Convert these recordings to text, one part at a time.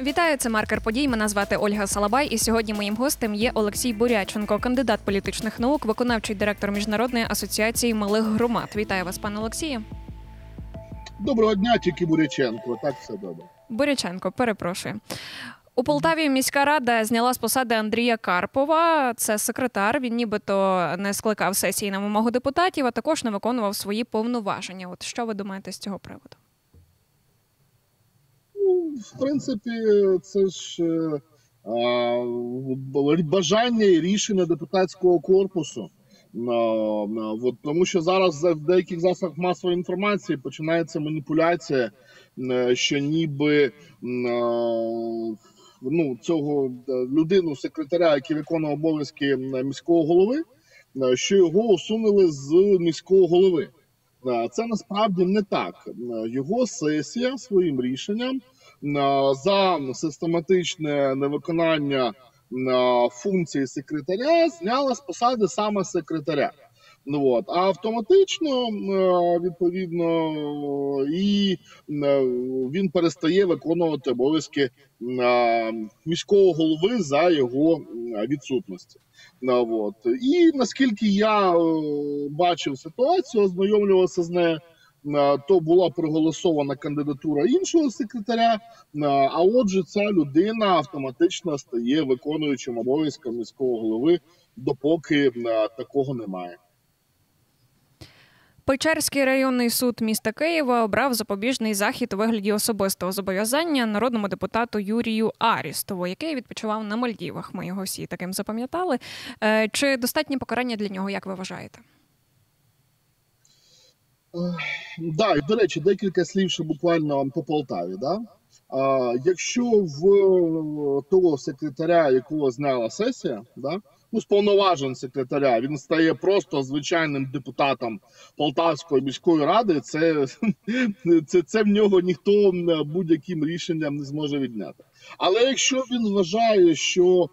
Вітаю, це маркер подій. Мене звати Ольга Салабай. І сьогодні моїм гостем є Олексій Буряченко, кандидат політичних наук, виконавчий директор міжнародної асоціації малих громад. Вітаю вас, пане Олексію. Доброго дня, тільки Буряченко. Так все добре. Буряченко, перепрошую. У Полтаві міська рада зняла з посади Андрія Карпова. Це секретар. Він нібито не скликав сесії на вимогу депутатів, а також не виконував свої повноваження. От що ви думаєте з цього приводу? В принципі, це ж е, бажання і рішення депутатського корпусу. От, тому що зараз в деяких засобах масової інформації починається маніпуляція, е, що ніби е, ну, цього людину, секретаря, який виконував обов'язки міського голови, що його усунули з міського голови. Це насправді не так. Його сесія своїм рішенням за систематичне невиконання е, функції секретаря зняла з посади саме секретаря. Ну от а автоматично е, відповідно і е, він перестає виконувати обов'язки е, міського голови за його е, відсутності. Ну, от. І наскільки я е, бачив ситуацію, ознайомлювався з нею, е, то була проголосована кандидатура іншого секретаря. е, А отже, ця людина автоматично стає виконуючим обов'язком міського голови, допоки е, такого немає. Печерський районний суд міста Києва обрав запобіжний захід у вигляді особистого зобов'язання народному депутату Юрію Арістову, який відпочивав на Мальдівах. Ми його всі таким запам'ятали. Е, Чи достатнє покарання для нього, як ви вважаєте? Да, і до речі, декілька слів ще буквально по Полтаві. Да? А, якщо в того секретаря, якого зняла сесія, да, ну, з повноважень секретаря, він стає просто звичайним депутатом Полтавської міської ради, це, це, це в нього ніхто будь-яким рішенням не зможе відняти. Але якщо він вважає, що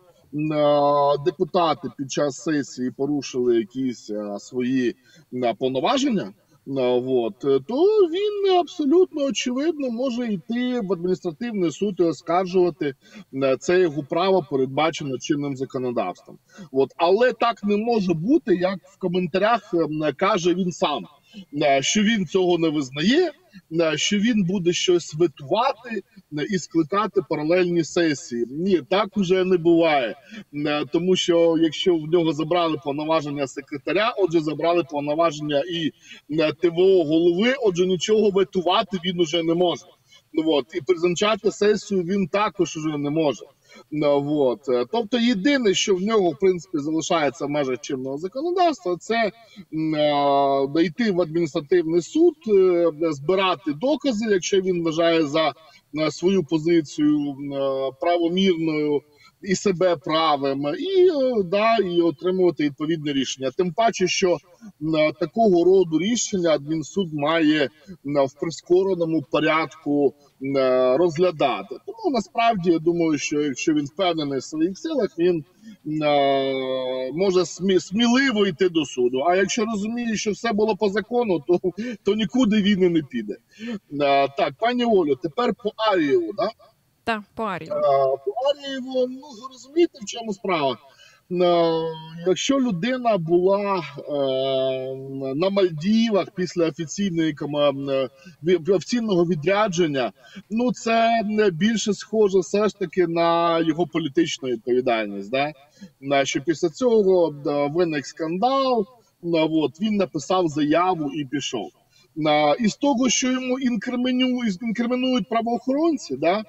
депутати під час сесії порушили якісь свої повноваження. От, то він абсолютно очевидно може йти в адміністративний суд і оскаржувати е, це його право передбачено чинним законодавством. От, але так не може бути, як в коментарях е, каже він сам, е, що він цього не визнає, е, що він буде щось ветувати е, і скликати паралельні сесії. Ні, так уже не буває. Е, тому що якщо в нього забрали повноваження секретаря, отже, забрали повноваження і е, ТВО голови, отже, нічого ветувати він уже не може. Ну от і призначати сесію він також уже не може. Ну, от. Е, Тобто, єдине, що в нього в принципі залишається в межах чинного законодавства, це е, йти в адміністративний суд, е, збирати докази, якщо він вважає за е, свою позицію правомірною і себе правим, і е, да, і отримувати відповідне рішення. Тим паче, що м, е, такого роду рішення адмінсуд має м, в прискореному порядку е, розглядати. Тому насправді я думаю, що якщо він впевнений в своїх силах, він може смі- сміливо йти до суду. А якщо розуміє, що все було по закону, то, то нікуди він і не піде. Так, пані Олю, тепер по Арієву, да? Так, по Арію. Е, По Арієву, ну ви розумієте, в чому справа? Якщо людина була е, на Мальдівах після офіційної е, офіційного відрядження, ну це більше схоже все ж таки на його політичну відповідальність. Да? Що після цього виник скандал. от, він написав заяву і пішов. І з того, що йому інкримінують, правоохоронці, да,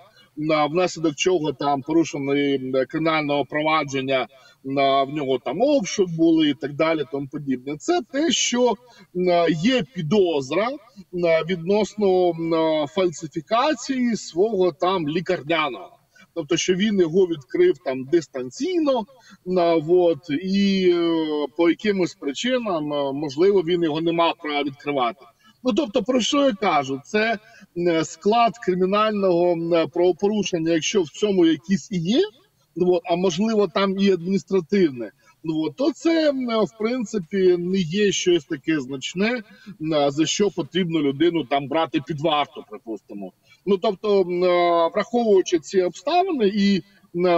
внаслідок чого там порушеної е, кримінального провадження, на в нього там обшук були і так далі, тому подібне. Це те, що є підозра відносно фальсифікації свого там лікарняного. Тобто, що він його відкрив там дистанційно, на вот і е, по якимось причинам е, можливо він його не мав права відкривати. Ну тобто, про що я кажу? Це е, склад кримінального е, правопорушення, якщо в цьому якісь і є, ну, а можливо там і адміністративне, Ну то це в принципі не є щось таке значне, за що потрібно людину там брати під варту, припустимо. Ну тобто, враховуючи ці обставини і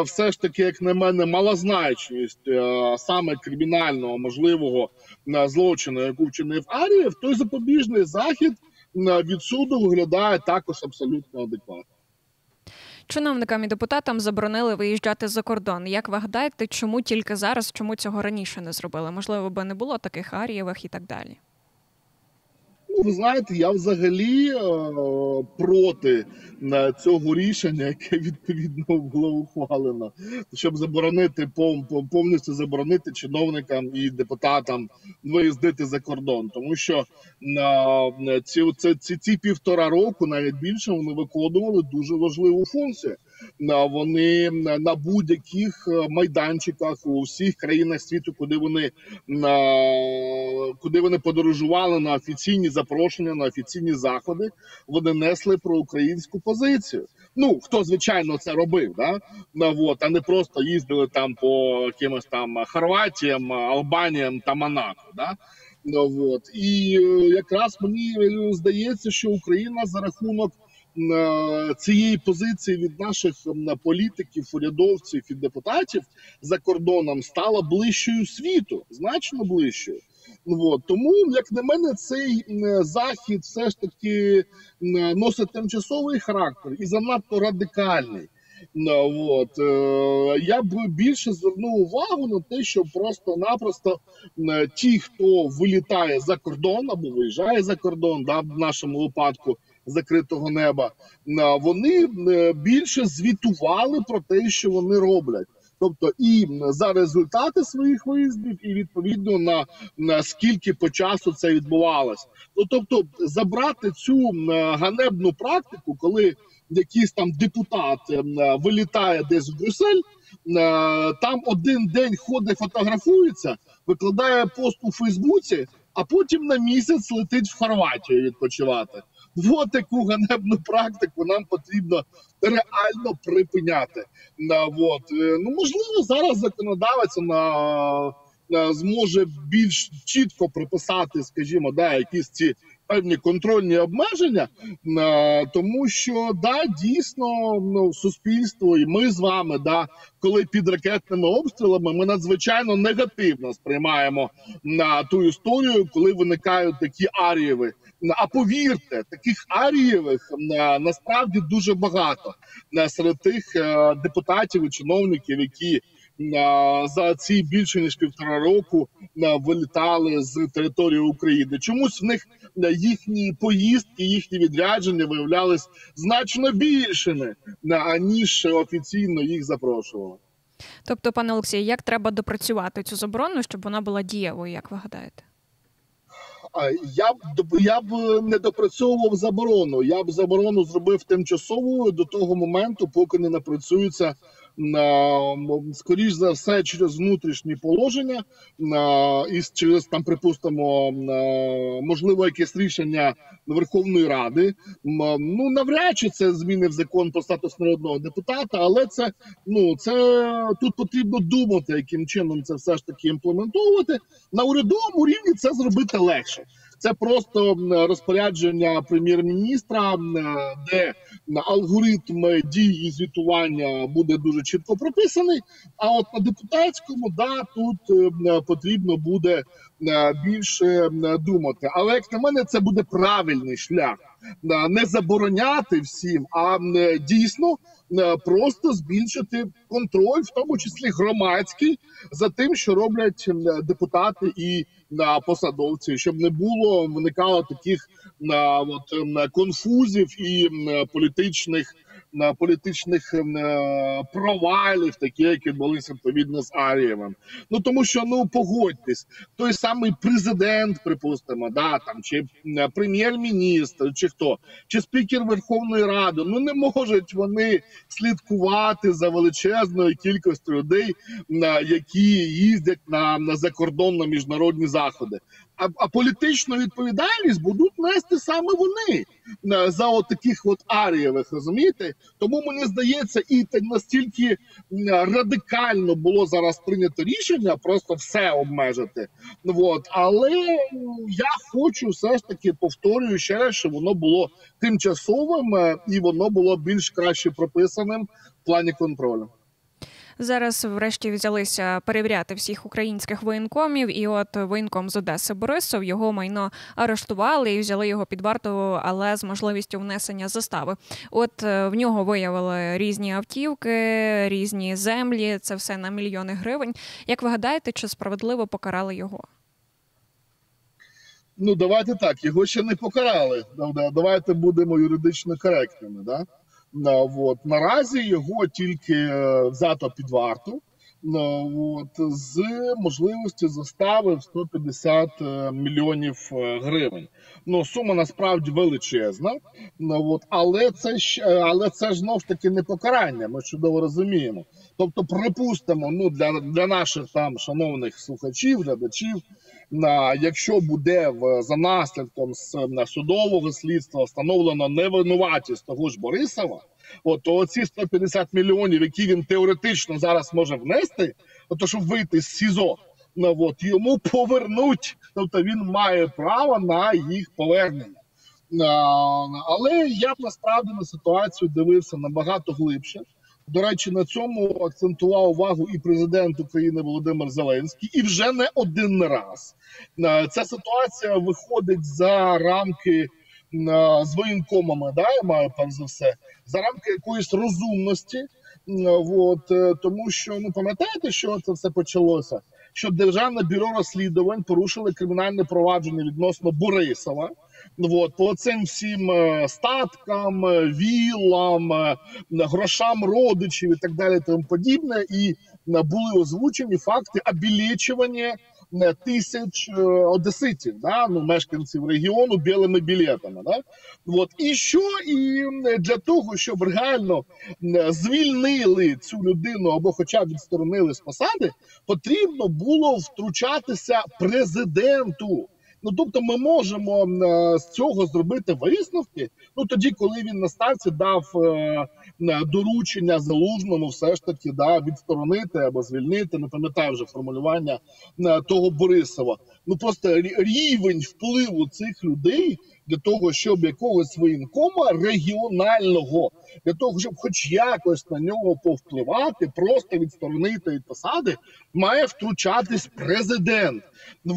все ж таки, як на мене, малозначність е, саме кримінального можливого злочину, яку вчинив Арієв, той запобіжний захід від суду виглядає також абсолютно адекватно. Чиновникам і депутатам заборонили виїжджати за кордон. Як ви гадаєте, чому тільки зараз, чому цього раніше не зробили? Можливо, би не було таких арієвих і так далі. Ну, ви знаєте, я взагалі е, проти е, цього рішення, яке відповідно було ухвалено, щоб заборонити повністю заборонити чиновникам і депутатам виїздити за кордон, тому що е, ці ці, ці півтора року, навіть більше, вони виконували дуже важливу функцію. Вони на будь-яких майданчиках у всіх країнах світу, куди вони куди вони подорожували на офіційні запрошення, на офіційні заходи, вони несли про українську позицію. Ну хто звичайно це робив, да вот, а не просто їздили там по якимось там Хорватіям, Албаніям та Монако. Да? Ну, от. І е, якраз мені здається, що Україна за рахунок Е, цієї позиції від наших політиків, урядовців і депутатів за кордоном стала ближчою світу, значно ближчою. От. Тому, як на мене, цей захід все ж таки носить тимчасовий характер і занадто радикальний. От. Е, я б більше звернув увагу на те, що просто-напросто ті, хто вилітає за кордон або виїжджає за кордон, да, в нашому випадку закритого неба, вони е, більше звітували про те, що вони роблять. Тобто і за результати своїх виїздів, і відповідно на, на скільки по часу це відбувалось. Ну тобто, забрати цю ганебну практику, коли якийсь там депутат е, вилітає десь в Брюссель, е, там один день ходить, фотографується, викладає пост у Фейсбуці, а потім на місяць летить в Хорватію відпочивати. От таку ганебну практику нам потрібно реально припиняти. От. Е, ну можливо, зараз законодавець на. Зможе більш чітко приписати, скажімо, да, якісь ці певні контрольні обмеження, тому що да, дійсно ну, суспільство, і ми з вами, да, коли під ракетними обстрілами, ми надзвичайно негативно сприймаємо на ту історію, коли виникають такі арієви. А повірте, таких арієвих насправді дуже багато серед тих е, депутатів і чиновників, які за ці більше ніж півтора року вилітали з території України. Чомусь в них їхні поїздки, їхні відрядження виявлялись значно більшими аніж офіційно їх запрошували. Тобто, пане Олексій, як треба допрацювати цю заборону, щоб вона була дієвою, як ви гадаєте? Я б я б не допрацьовував заборону. Я б заборону зробив тимчасовою до того моменту, поки не напрацюється скоріш за все через внутрішні положення і через там, припустимо, можливо, якесь рішення Верховної Ради. Ну навряд чи це зміни в закон про статус народного депутата, але це ну це тут потрібно думати, яким чином це все ж таки імплементовувати на урядовому рівні. Це зробити легше. Це просто розпорядження прем'єр-міністра, де алгоритм дії звітування буде дуже чітко прописаний. А от на депутатському да тут потрібно буде більше думати. Але як на мене, це буде правильний шлях не забороняти всім, а дійсно просто збільшити контроль, в тому числі громадський, за тим, що роблять депутати і посадовці, щоб не було виникало таких от, конфузів і політичних політичних ем, е, провалів, такі як відбулися відповідно з Арієвим. Ну тому що ну погодьтесь, той самий президент, припустимо, да там чи прем'єр-міністр, чи хто, чи спікер Верховної Ради, ну не можуть вони слідкувати за величезною кількістю людей, які їздять на, на закордон на міжнародні заходи. А, а політичну відповідальність будуть нести саме вони е, за от таких от арієвих, розумієте? Тому мені здається, і настільки радикально було зараз прийнято рішення просто все обмежити. От. Але я хочу все ж таки повторюю ще раз, що воно було тимчасовим е, і воно було більш краще прописаним в плані контролю. Зараз, врешті, взялися перевіряти всіх українських воєнкомів, і от воєнком з Одеси Борисов його майно арештували і взяли його під варту, але з можливістю внесення застави. От е, в нього виявили різні автівки, різні землі. Це все на мільйони гривень. Як ви гадаєте, чи справедливо покарали його? Ну, давайте так, його ще не покарали. Давайте будемо юридично коректними. Да? От. Наразі його тільки е, взято під варту. От, з можливості застави в 150 е, мільйонів е, гривень. Ну сума насправді величезна. От, але це ж але це ж знов ж таки не покарання. Ми чудово розуміємо. Тобто, припустимо, ну для для наших там шановних слухачів, глядачів, на якщо буде в за наслідком на судового слідства встановлено невинуватість того ж Борисова, от то ці 150 мільйонів, які він теоретично зараз може внести, то щоб вийти з СІЗО, ну, от, йому повернуть, тобто він має право на їх повернення. Але я б насправді на ситуацію дивився набагато глибше. До речі, на цьому акцентував увагу і президент України Володимир Зеленський, і вже не один раз ця ситуація виходить за рамки з воєнкомами. Да, я маю перш за все за рамки якоїсь розумності. От, е, тому що ну пам'ятаєте, що це все почалося? Що державне бюро розслідувань порушили кримінальне провадження відносно Борисова. От, по цим всім е, статкам, е, вілам, грошам родичів і так далі, тому подібне, і були озвучені факти обілечування тисяч одеситів, да, ну, мешканців регіону білими білетами. Да? От. І що і для того, щоб реально звільнили цю людину або, хоча б відсторонили з посади, потрібно було втручатися президенту. Ну тобто, ми можемо е, з цього зробити висновки. Ну тоді, коли він на старці дав е, доручення залужному, все ж таки да відсторонити або звільнити, не пам'ятаю вже формулювання е, того Борисова. Ну просто рівень впливу цих людей для того, щоб якогось воєнкома регіонального для того, щоб хоч якось на нього повпливати, просто відсторонити від посади, має втручатись президент.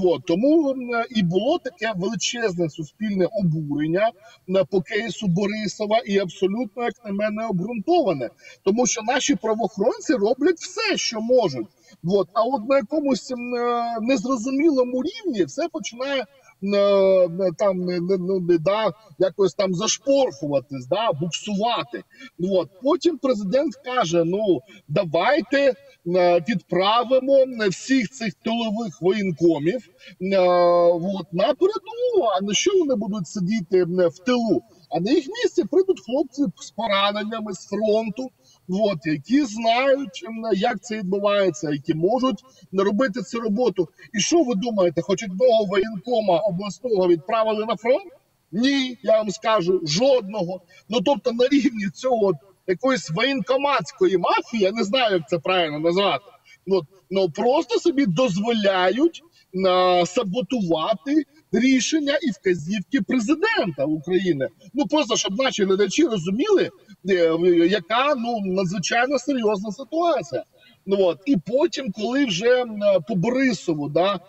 От. Тому і було таке величезне суспільне обурення по кейсу Борисова, і абсолютно, як на мене, обґрунтоване, тому що наші правоохоронці роблять все, що можуть. От. А от на якомусь незрозумілому рівні все починає там не, не, ну, не да, якось там зашпорхуватись, да, буксувати. Ну, от. Потім президент каже: ну давайте відправимо всіх цих тилових воєнкомів от, на передову. А на що вони будуть сидіти в тилу? А на їх місці прийдуть хлопці з пораненнями з фронту от, які знають, як це відбувається, які можуть робити цю роботу. І що ви думаєте, хоч одного воєнкома обласного відправили на фронт? Ні, я вам скажу жодного. Ну тобто на рівні цього якоїсь воєнкоматської мафії, я не знаю, як це правильно назвати. Ну, ну просто собі дозволяють а, саботувати рішення і вказівки президента України. Ну просто щоб наші глядачі розуміли, е, яка ну надзвичайно серйозна ситуація. Ну от і потім, коли вже по Борисову, да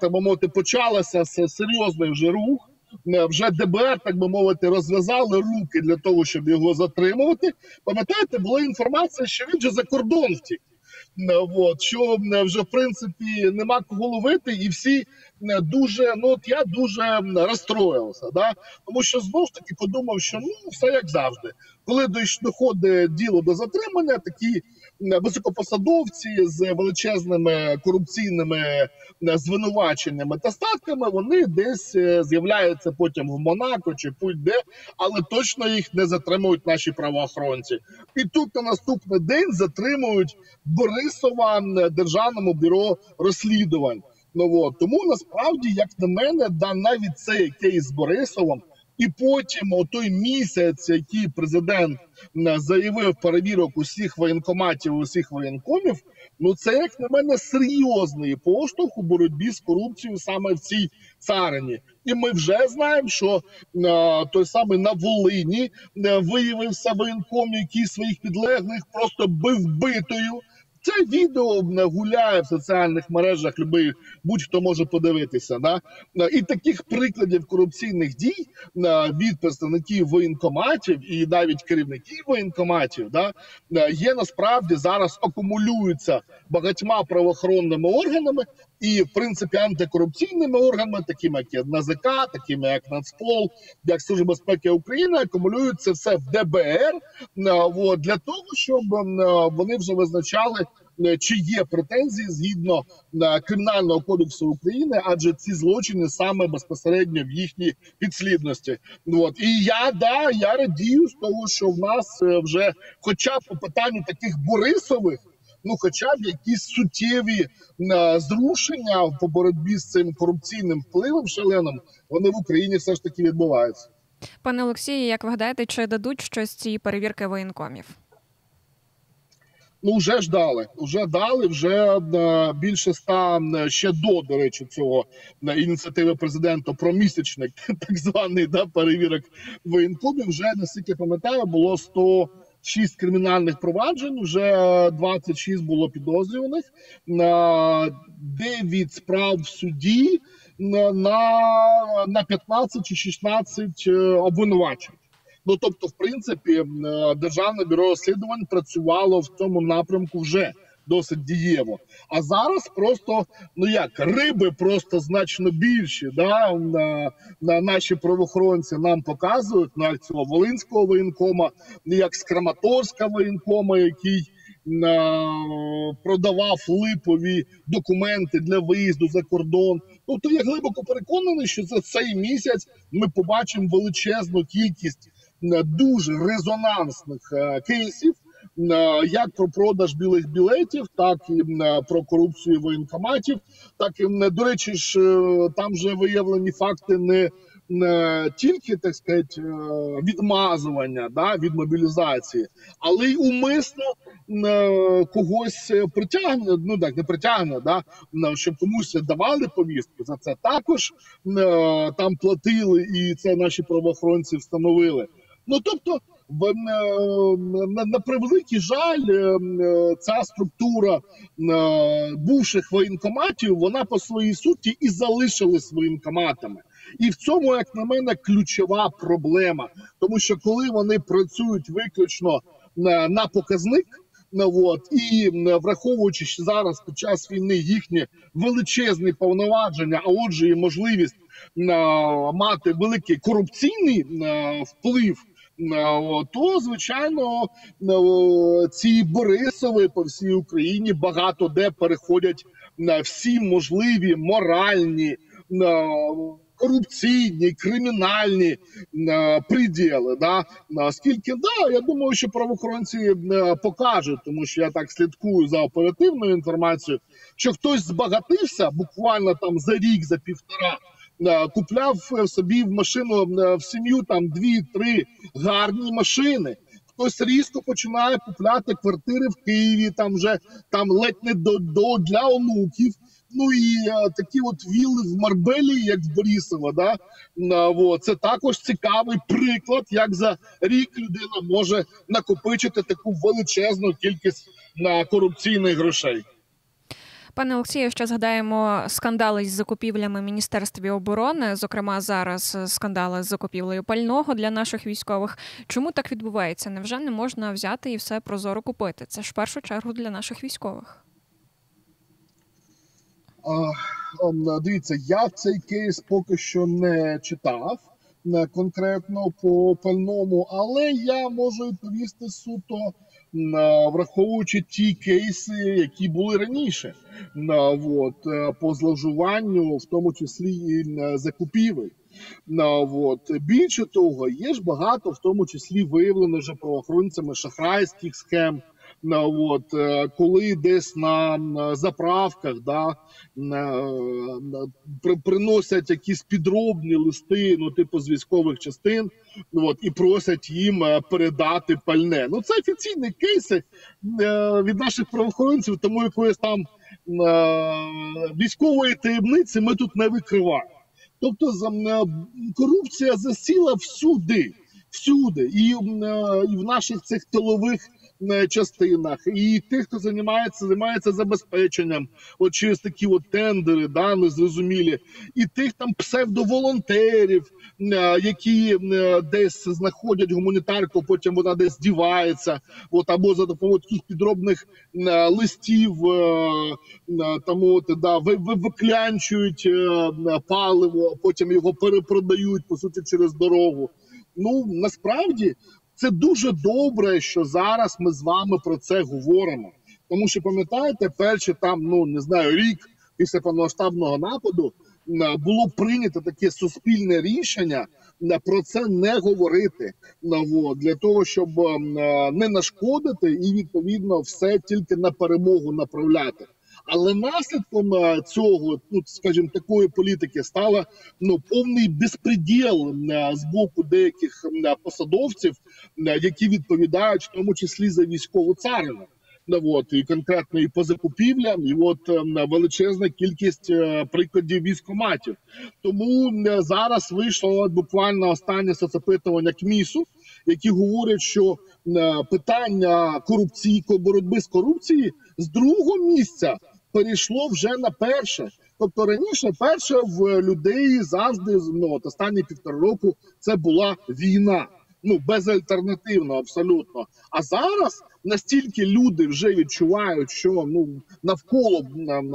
так би мовити, почалася серйозний вже рух. Вже ДБР, так би мовити, розв'язали руки для того, щоб його затримувати. Пам'ятаєте, була інформація, що він вже за кордон втік. От, що вже в принципі нема кого ловити, і всі дуже ну от я дуже розстроївся. Да? Тому що знову ж таки подумав, що ну все як завжди, коли доходить діло до затримання, такі високопосадовці з величезними корупційними звинуваченнями та статками, вони десь е, з'являються потім в Монако чи будь-де, але точно їх не затримують наші правоохоронці. І тут на наступний день затримують Борисова державному бюро розслідувань. Ну от тому насправді, як на мене, да навіть цей кейс з Борисовим. І потім, той місяць, який президент заявив перевірок усіх воєнкоматів, усіх воєнкомів, ну це як на мене серйозний поштовх у боротьбі з корупцією саме в цій царині. І ми вже знаємо, що е, той самий на Волині е, виявився воєнком, який своїх підлеглих просто бив битою. Це відео гуляє в соціальних мережах. Любий будь-хто може подивитися. Да? І таких прикладів корупційних дій від представників воєнкоматів і навіть керівників воєнкоматів да, є насправді зараз акумулюються багатьма правоохоронними органами і, в принципі, антикорупційними органами, такими як НАЗК, такими як Нацпол, як Служба безпеки України, акумулюються все в ДБР от, для того, щоб вони вже визначали. Чи є претензії згідно кримінального кодексу України, адже ці злочини саме безпосередньо в їхній підслідності? От і я да я радію з того, що в нас е, вже, хоча б по питанню таких Борисових ну, хоча б якісь суттєві а, зрушення по боротьбі з цим корупційним впливом шаленим, вони в Україні все ж таки відбуваються. Пане Олексію, як ви гадаєте, чи дадуть щось цієї перевірки воєнкомів? Ну, вже ж дали, вже дали, вже більше ста ще до до речі, цього ініціативи президента про місячник, так званий да перевірок воєнкомів. Вже наскільки пам'ятаю, було 100 6 кримінальних проваджень. Вже 26 було підозрюваних, 9 справ в суді на на 15 чи 16 е, обвинувачень. Ну тобто, в принципі, е, державне бюро розслідувань працювало в цьому напрямку вже досить дієво. А зараз просто ну як риби просто значно більші. Да? На, на наші правоохоронці нам показують на цього волинського воєнкома, як з Краматорська воєнкома, який. Продавав липові документи для виїзду за кордон. Тобто я глибоко переконаний, що за цей місяць ми побачимо величезну кількість дуже резонансних кейсів, як про продаж білих білетів, так і е, про корупцію воєнкоматів. Так і до речі, ж е, там вже виявлені факти не. Не тільки так сказати, відмазування да, від мобілізації, але й умисно когось притягне, ну так не притягне, да, щоб комусь давали повістку. За це також там платили, і це наші правоохоронці встановили. Ну тобто на, на превеликий жаль, е, е, ця структура е, бувших воєнкоматів, вона по своїй суті і залишилась воєнкоматами. І в цьому, як на мене, ключова проблема, тому що коли вони працюють виключно на, на показник. От, і враховуючи зараз під час війни їхні величезні повноваження, а отже, і можливість а, мати великий корупційний а, вплив то звичайно ці Борисови по всій Україні багато де переходять на всі можливі моральні. Корупційні, кримінальні е, приділи, да наскільки да, я думаю, що правоохоронці е, покажуть, тому що я так слідкую за оперативною інформацією, що хтось збагатився буквально там за рік, за півтора Е, купляв собі в машину е, в сім'ю там дві-три гарні машини. Хтось різко починає купляти квартири в Києві, там вже там ледь не до, до для онуків. Ну і а, е, такі от вілли в Марбелі, як в Борисова. Да? А, вот. Це також цікавий приклад, як за рік людина може накопичити таку величезну кількість на корупційних грошей. Пане Олексію, ще згадаємо скандали з закупівлями міністерстві оборони. Зокрема, зараз скандали з закупівлею пального для наших військових. Чому так відбувається? Невже не можна взяти і все прозоро купити? Це ж в першу чергу для наших військових. А, Дивіться, я цей кейс поки що не читав конкретно по пальному, але я можу відповісти суто враховуючи ті кейси, які були раніше, от, вот по зловживанню, в тому числі і закупівель. От. Більше того, є ж багато, в тому числі виявлено вже правоохоронцями шахрайських схем От, коли десь на заправках да, приносять якісь підробні листи, ну типу з військових частин, от, і просять їм передати пальне. Ну це офіційні кейси від наших правоохоронців, тому якоїсь там військової таємниці ми тут не викриваємо. Тобто корупція засіла всюди, всюди, і, в наших цих тилових Е, частинах, і тих, хто займається займається забезпеченням, от через такі от тендери, да, незрозумілі, і тих там псевдоволонтерів, е, які е, десь знаходять гуманітарку, потім вона десь дівається, от або за допомогою таких підробних листів там от, да, виклянчують паливо, потім його перепродають по суті через дорогу. Ну насправді це дуже добре, що зараз ми з вами про це говоримо. Тому що пам'ятаєте, перші там ну не знаю рік після повномасштабного нападу було прийнято таке суспільне рішення про це не говорити для того, щоб не нашкодити, і відповідно все тільки на перемогу направляти. Але наслідком е, цього, ну скажімо, такої політики стало ну повний безпреділ е, з боку деяких е, посадовців, які відповідають в тому числі за військову царину. От, і конкретно і по закупівлям, і от величезна кількість прикладів військоматів. Тому зараз вийшло буквально останнє соцопитування КМІСу, які говорять, що питання корупції боротьби з корупцією з другого місця перейшло вже на перше. Тобто раніше перше в людей завжди ну, от останні півтора року це була війна. Ну безальтернативно, абсолютно. А зараз настільки люди вже відчувають, що ну навколо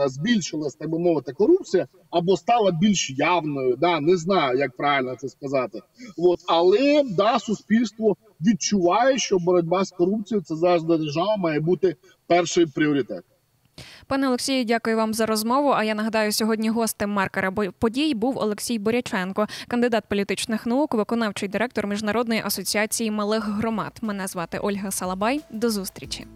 збільшилась, так би мовити, корупція або стала більш явною. Да, не знаю, як правильно це сказати. От але да, суспільство відчуває, що боротьба з корупцією це завжди держава має бути перший пріоритет. Пане Олексію, дякую вам за розмову. А я нагадаю, сьогодні гостем маркера подій був Олексій Боряченко, кандидат політичних наук, виконавчий директор міжнародної асоціації малих громад. Мене звати Ольга Салабай. До зустрічі.